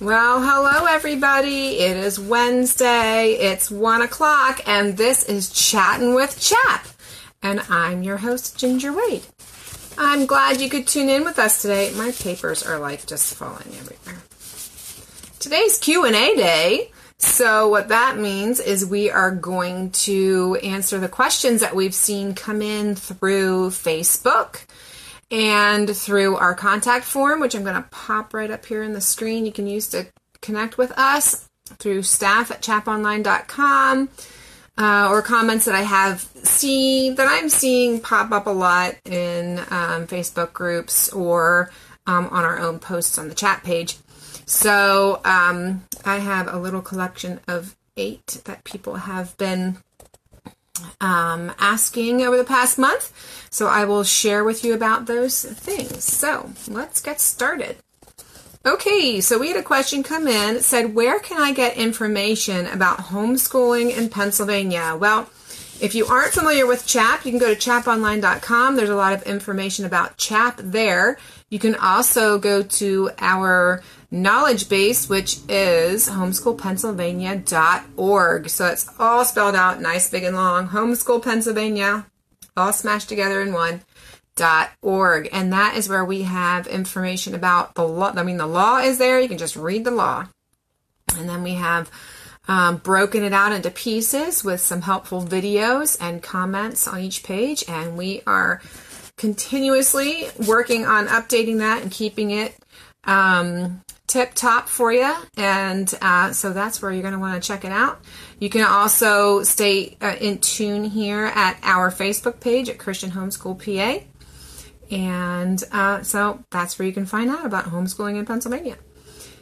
Well, hello everybody. It is Wednesday. It's one o'clock, and this is Chatting with Chap. And I'm your host, Ginger Wade. I'm glad you could tune in with us today. My papers are like just falling everywhere. Today's Q&A day. So what that means is we are going to answer the questions that we've seen come in through Facebook and through our contact form, which I'm going to pop right up here in the screen. You can use to connect with us through staff at chaponline.com uh, or comments that I have seen that I'm seeing pop up a lot in um, Facebook groups or um, on our own posts on the CHAP page. So um, I have a little collection of eight that people have been um, asking over the past month. So I will share with you about those things. So let's get started. Okay, so we had a question come in. It said, Where can I get information about homeschooling in Pennsylvania? Well, if you aren't familiar with CHAP, you can go to chaponline.com. There's a lot of information about CHAP there. You can also go to our knowledge base, which is homeschoolpennsylvania.org. So it's all spelled out nice, big, and long. Homeschool Pennsylvania, all smashed together in one. Dot org and that is where we have information about the law. I mean, the law is there. You can just read the law, and then we have um, broken it out into pieces with some helpful videos and comments on each page. And we are continuously working on updating that and keeping it um, tip top for you. And uh, so that's where you're going to want to check it out. You can also stay uh, in tune here at our Facebook page at Christian Homeschool PA. And uh, so that's where you can find out about homeschooling in Pennsylvania.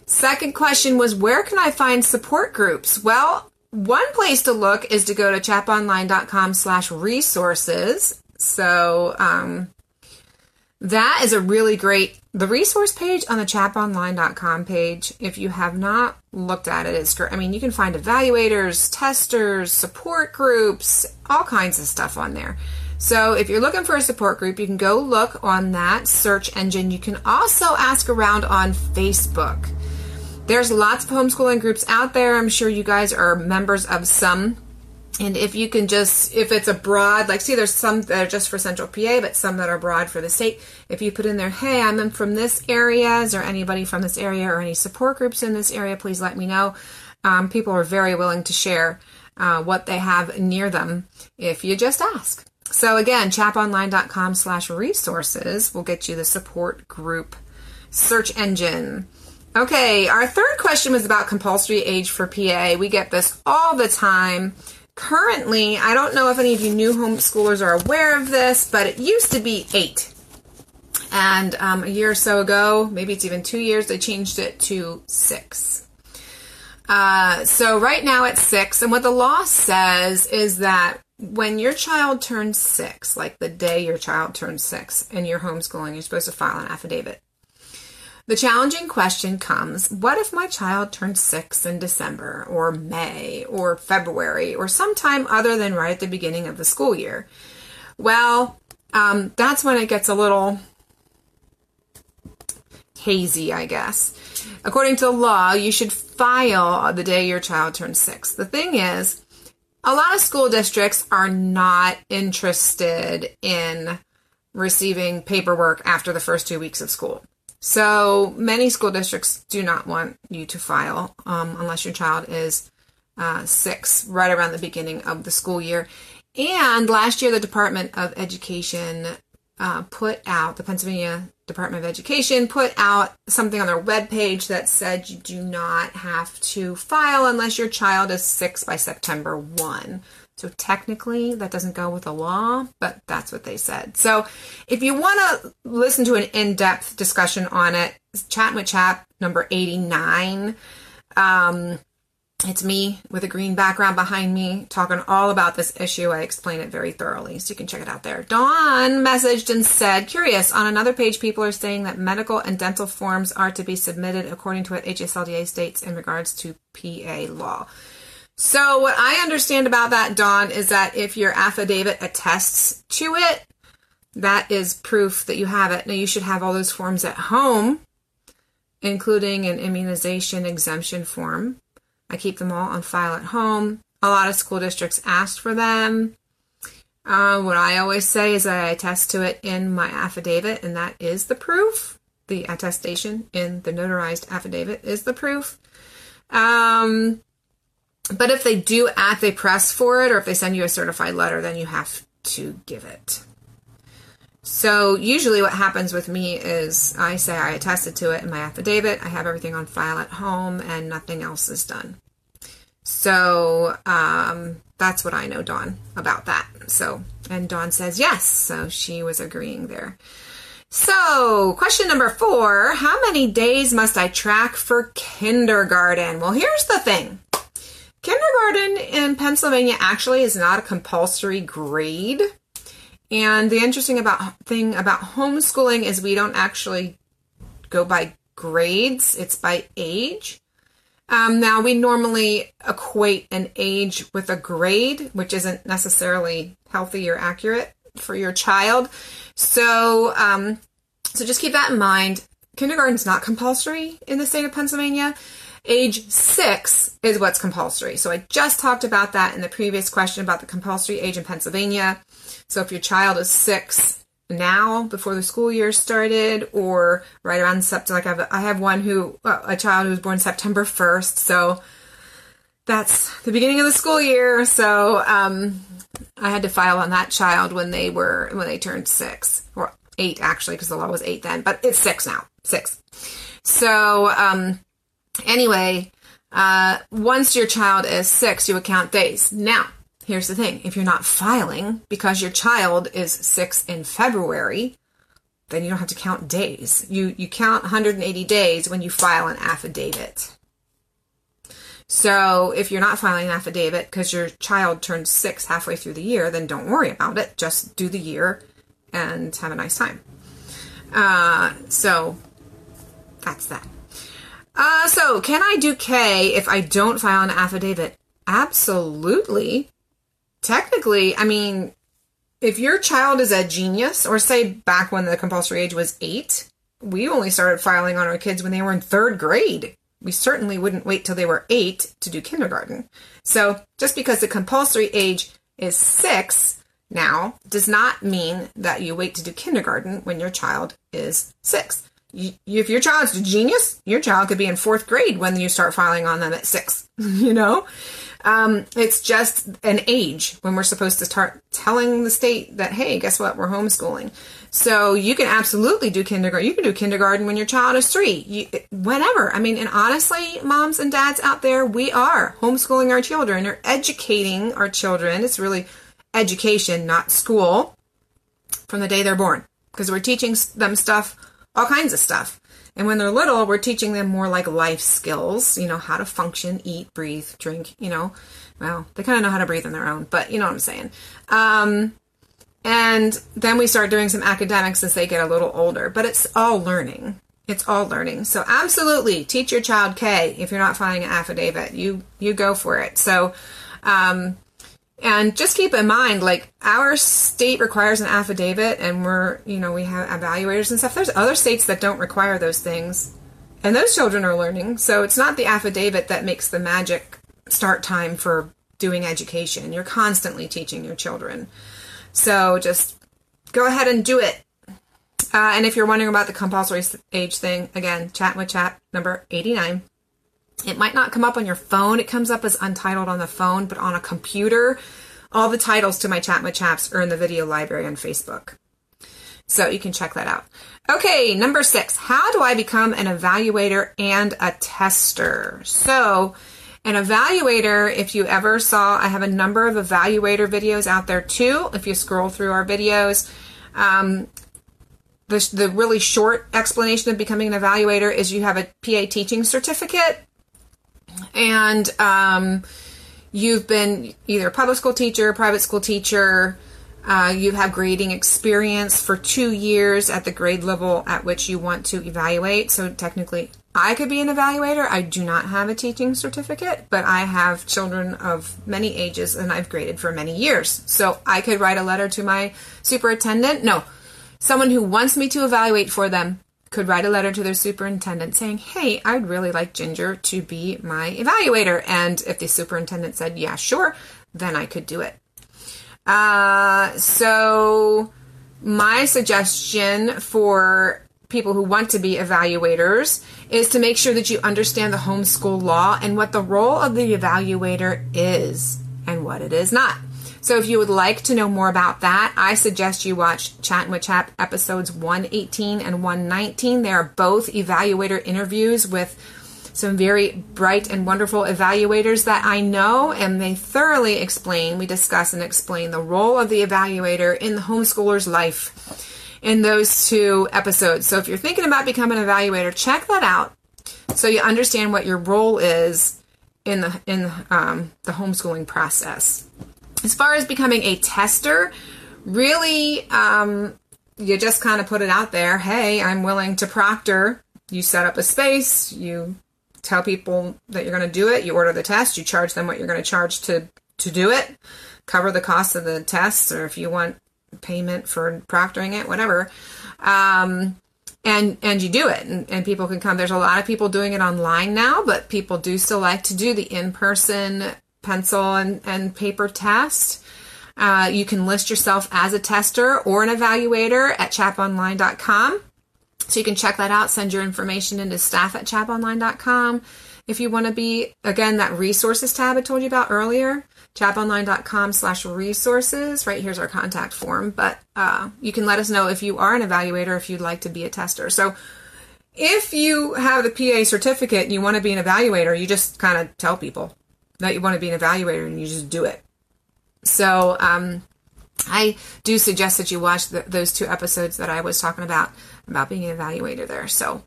Second question was where can I find support groups? Well, one place to look is to go to chaponline.com slash resources. So um, that is a really great the resource page on the chaponline.com page if you have not looked at it it's great i mean you can find evaluators testers support groups all kinds of stuff on there. So if you're looking for a support group you can go look on that search engine. You can also ask around on facebook. There's lots of homeschooling groups out there. I'm sure you guys are members of some and if you can just if it's a broad like see there's some that are just for central pa but some that are broad for the state. If you put in there hey i'm from this area is there anybody from this area or any support groups in this area? Please let me know. Um, people are very willing to share uh, what they have near them if you just ask. So again chaponline.com slash resources will get you the support group search engine. Okay our third question was about compulsory age for pa we get this all the time Currently, I don't know if any of you new homeschoolers are aware of this, but it used to be eight. And um, a year or so ago, maybe it's even two years, they changed it to six. Uh, so right now it's six. And what the law says is that when your child turns six, like the day your child turns six and you're homeschooling, you're supposed to file an affidavit. The challenging question comes what if my child turns six in December or May or February or sometime other than right at the beginning of the school year? Well, um, that's when it gets a little hazy, I guess. According to the law, you should file the day your child turns six. The thing is, a lot of school districts are not interested in receiving paperwork after the first two weeks of school. So many school districts do not want you to file um, unless your child is uh, six, right around the beginning of the school year. And last year, the Department of Education uh, put out, the Pennsylvania Department of Education put out something on their webpage that said you do not have to file unless your child is six by September 1. So technically, that doesn't go with the law, but that's what they said. So if you want to listen to an in depth discussion on it, Chat with Chap number 89. Um, it's me with a green background behind me talking all about this issue. I explain it very thoroughly, so you can check it out there. Dawn messaged and said, Curious, on another page, people are saying that medical and dental forms are to be submitted according to what HSLDA states in regards to PA law. So, what I understand about that, Dawn, is that if your affidavit attests to it, that is proof that you have it. Now, you should have all those forms at home including an immunization exemption form. I keep them all on file at home. A lot of school districts ask for them. Uh, what I always say is I attest to it in my affidavit, and that is the proof. The attestation in the notarized affidavit is the proof. Um, but if they do act, they press for it, or if they send you a certified letter, then you have to give it. So usually what happens with me is I say I attested to it in my affidavit, I have everything on file at home, and nothing else is done. So um, that's what I know, Dawn, about that. So, and Dawn says yes, so she was agreeing there. So, question number four How many days must I track for kindergarten? Well, here's the thing kindergarten in Pennsylvania actually is not a compulsory grade. And the interesting about thing about homeschooling is we don't actually go by grades, it's by age. Um, now, we normally equate an age with a grade, which isn't necessarily healthy or accurate for your child. So, um, so just keep that in mind. Kindergarten is not compulsory in the state of Pennsylvania. Age six is what's compulsory. So I just talked about that in the previous question about the compulsory age in Pennsylvania. So if your child is six, now before the school year started or right around September. Like I have, I have one who, a child who was born September 1st. So that's the beginning of the school year. So, um, I had to file on that child when they were, when they turned six or eight actually, because the law was eight then, but it's six now, six. So, um, anyway, uh, once your child is six, you would count days. Now, Here's the thing if you're not filing because your child is six in February, then you don't have to count days. You, you count 180 days when you file an affidavit. So if you're not filing an affidavit because your child turns six halfway through the year, then don't worry about it. Just do the year and have a nice time. Uh, so that's that. Uh, so can I do K if I don't file an affidavit? Absolutely technically, I mean, if your child is a genius, or say back when the compulsory age was eight, we only started filing on our kids when they were in third grade. We certainly wouldn't wait till they were eight to do kindergarten. So just because the compulsory age is six now does not mean that you wait to do kindergarten when your child is six. If your child's a genius, your child could be in fourth grade when you start filing on them at six, you know? Um, it's just an age when we're supposed to start telling the state that, hey, guess what? We're homeschooling. So you can absolutely do kindergarten. You can do kindergarten when your child is three, you, whenever. I mean, and honestly, moms and dads out there, we are homeschooling our children or educating our children. It's really education, not school, from the day they're born because we're teaching them stuff, all kinds of stuff. And when they're little, we're teaching them more like life skills, you know, how to function, eat, breathe, drink, you know. Well, they kind of know how to breathe on their own, but you know what I'm saying. Um, and then we start doing some academics as they get a little older, but it's all learning. It's all learning. So absolutely teach your child K if you're not filing an affidavit. You you go for it. So um, and just keep in mind, like our state requires an affidavit, and we're, you know, we have evaluators and stuff. There's other states that don't require those things, and those children are learning. So it's not the affidavit that makes the magic start time for doing education. You're constantly teaching your children. So just go ahead and do it. Uh, and if you're wondering about the compulsory age thing, again, chat with Chap number 89. It might not come up on your phone. It comes up as untitled on the phone, but on a computer, all the titles to my Chat with Chaps are in the video library on Facebook. So you can check that out. Okay, number six. How do I become an evaluator and a tester? So, an evaluator, if you ever saw, I have a number of evaluator videos out there too. If you scroll through our videos, um, the, the really short explanation of becoming an evaluator is you have a PA teaching certificate and um, you've been either a public school teacher, private school teacher, uh, you have grading experience for two years at the grade level at which you want to evaluate. So technically, I could be an evaluator. I do not have a teaching certificate, but I have children of many ages and I've graded for many years. So I could write a letter to my superintendent. No, someone who wants me to evaluate for them could write a letter to their superintendent saying, Hey, I'd really like Ginger to be my evaluator. And if the superintendent said, Yeah, sure, then I could do it. Uh, so, my suggestion for people who want to be evaluators is to make sure that you understand the homeschool law and what the role of the evaluator is and what it is not. So if you would like to know more about that, I suggest you watch Chat with Chap episodes 118 and 119. They are both evaluator interviews with some very bright and wonderful evaluators that I know, and they thoroughly explain, we discuss and explain the role of the evaluator in the homeschooler's life in those two episodes. So if you're thinking about becoming an evaluator, check that out so you understand what your role is in the in um, the homeschooling process. As far as becoming a tester, really, um, you just kind of put it out there. Hey, I'm willing to proctor. You set up a space. You tell people that you're going to do it. You order the test. You charge them what you're going to charge to to do it. Cover the cost of the test, or if you want payment for proctoring it, whatever. Um, and and you do it and, and people can come there's a lot of people doing it online now but people do still like to do the in-person pencil and, and paper test. Uh, you can list yourself as a tester or an evaluator at chaponline.com. So you can check that out, send your information into staff at chaponline.com. If you want to be, again, that resources tab I told you about earlier, chaponline.com slash resources. Right here's our contact form. But uh, you can let us know if you are an evaluator, if you'd like to be a tester. So if you have the PA certificate and you want to be an evaluator, you just kind of tell people that you want to be an evaluator and you just do it. So um, I do suggest that you watch the, those two episodes that I was talking about about being an evaluator there. So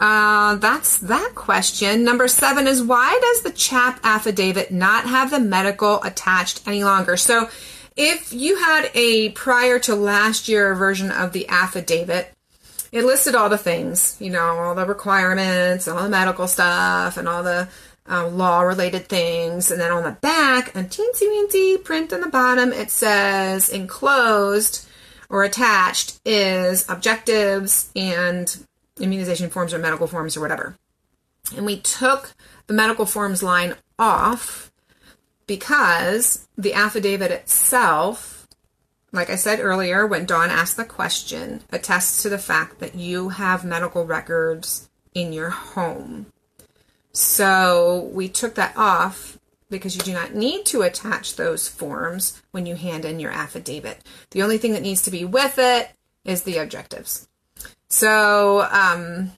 uh, that's that question. Number seven is why does the CHAP affidavit not have the medical attached any longer? So if you had a prior to last year version of the affidavit, it listed all the things, you know, all the requirements, all the medical stuff, and all the uh, law related things. And then on the back, a teensy weensy print on the bottom, it says enclosed or attached is objectives and immunization forms or medical forms or whatever. And we took the medical forms line off because the affidavit itself, like I said earlier, when Dawn asked the question, attests to the fact that you have medical records in your home. So we took that off because you do not need to attach those forms when you hand in your affidavit. The only thing that needs to be with it is the objectives. So, um,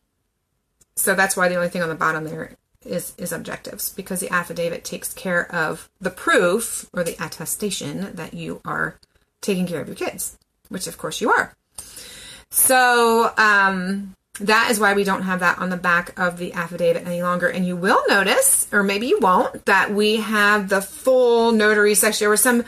so that's why the only thing on the bottom there is is objectives because the affidavit takes care of the proof or the attestation that you are taking care of your kids, which of course you are. So, um, that is why we don't have that on the back of the affidavit any longer. And you will notice, or maybe you won't, that we have the full notary section. There were some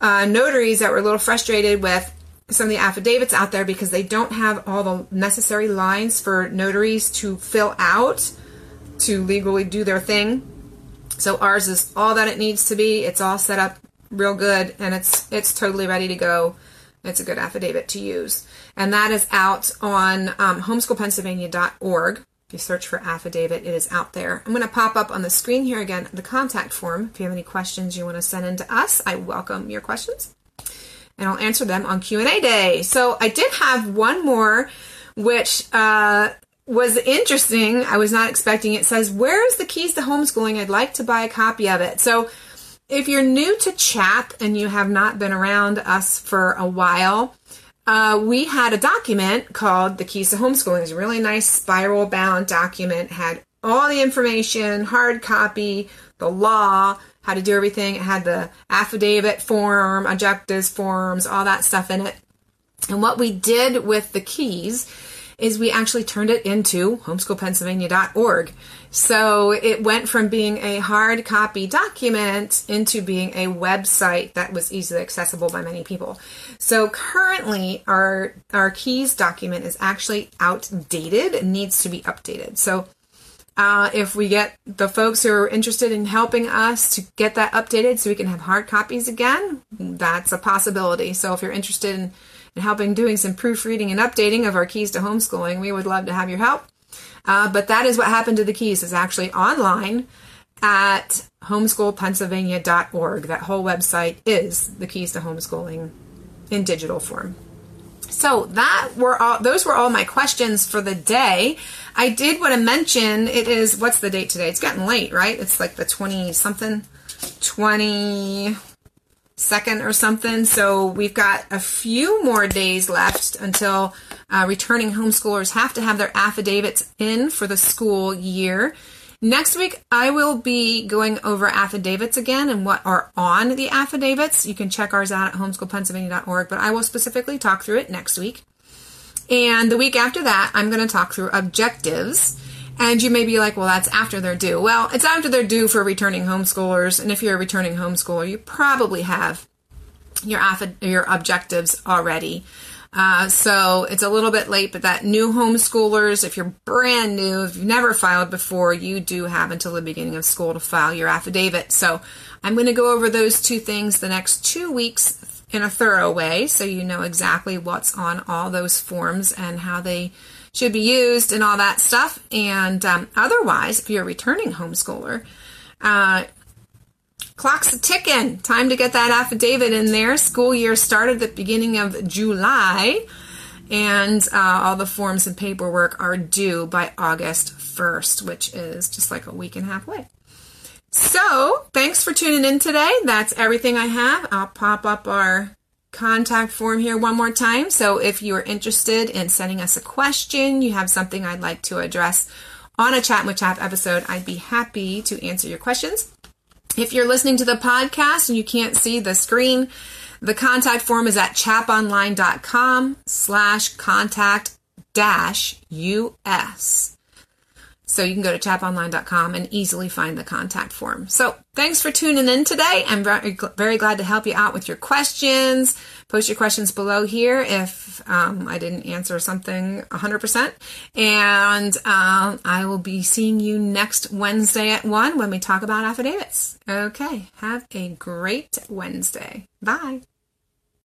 uh, notaries that were a little frustrated with some of the affidavits out there because they don't have all the necessary lines for notaries to fill out to legally do their thing. So ours is all that it needs to be. It's all set up real good and it's it's totally ready to go. It's a good affidavit to use and that is out on um, homeschoolpennsylvania.org. If you search for affidavit, it is out there. I'm going to pop up on the screen here again the contact form. If you have any questions you want to send in to us, I welcome your questions, and I'll answer them on Q and A day. So I did have one more, which uh, was interesting. I was not expecting. It says, "Where is the keys to homeschooling? I'd like to buy a copy of it." So. If you're new to CHAP and you have not been around us for a while, uh, we had a document called The Keys to Homeschooling. It's a really nice spiral bound document, had all the information, hard copy, the law, how to do everything. It had the affidavit form, objectives forms, all that stuff in it. And what we did with the keys is we actually turned it into homeschoolpennsylvania.org. So it went from being a hard copy document into being a website that was easily accessible by many people. So currently our our keys document is actually outdated and needs to be updated. So uh, if we get the folks who are interested in helping us to get that updated so we can have hard copies again, that's a possibility. So if you're interested in and helping doing some proofreading and updating of our keys to homeschooling, we would love to have your help. Uh, but that is what happened to the keys is actually online at homeschoolpennsylvania.org. That whole website is the keys to homeschooling in digital form. So that were all those were all my questions for the day. I did want to mention it is what's the date today? It's getting late, right? It's like the 20 something 20 second or something. So we've got a few more days left until uh, returning homeschoolers have to have their affidavits in for the school year. Next week, I will be going over affidavits again and what are on the affidavits. You can check ours out at homeschoolpennsylvania.org, but I will specifically talk through it next week. And the week after that, I'm going to talk through objectives. And you may be like, well, that's after they're due. Well, it's after they're due for returning homeschoolers. And if you're a returning homeschooler, you probably have your, your objectives already. Uh, so it's a little bit late, but that new homeschoolers, if you're brand new, if you've never filed before, you do have until the beginning of school to file your affidavit. So I'm going to go over those two things the next two weeks in a thorough way so you know exactly what's on all those forms and how they should be used and all that stuff. And um, otherwise, if you're a returning homeschooler, uh, Clock's ticking. Time to get that affidavit in there. School year started the beginning of July, and uh, all the forms and paperwork are due by August 1st, which is just like a week and a half away. So, thanks for tuning in today. That's everything I have. I'll pop up our contact form here one more time. So, if you're interested in sending us a question, you have something I'd like to address on a Chat with Chap episode, I'd be happy to answer your questions. If you're listening to the podcast and you can't see the screen, the contact form is at chaponline.com slash contact dash US. So you can go to chaponline.com and easily find the contact form. So thanks for tuning in today. I'm very, glad to help you out with your questions. Post your questions below here if um, I didn't answer something 100%. And um, I will be seeing you next Wednesday at 1 when we talk about affidavits. Okay, have a great Wednesday. Bye.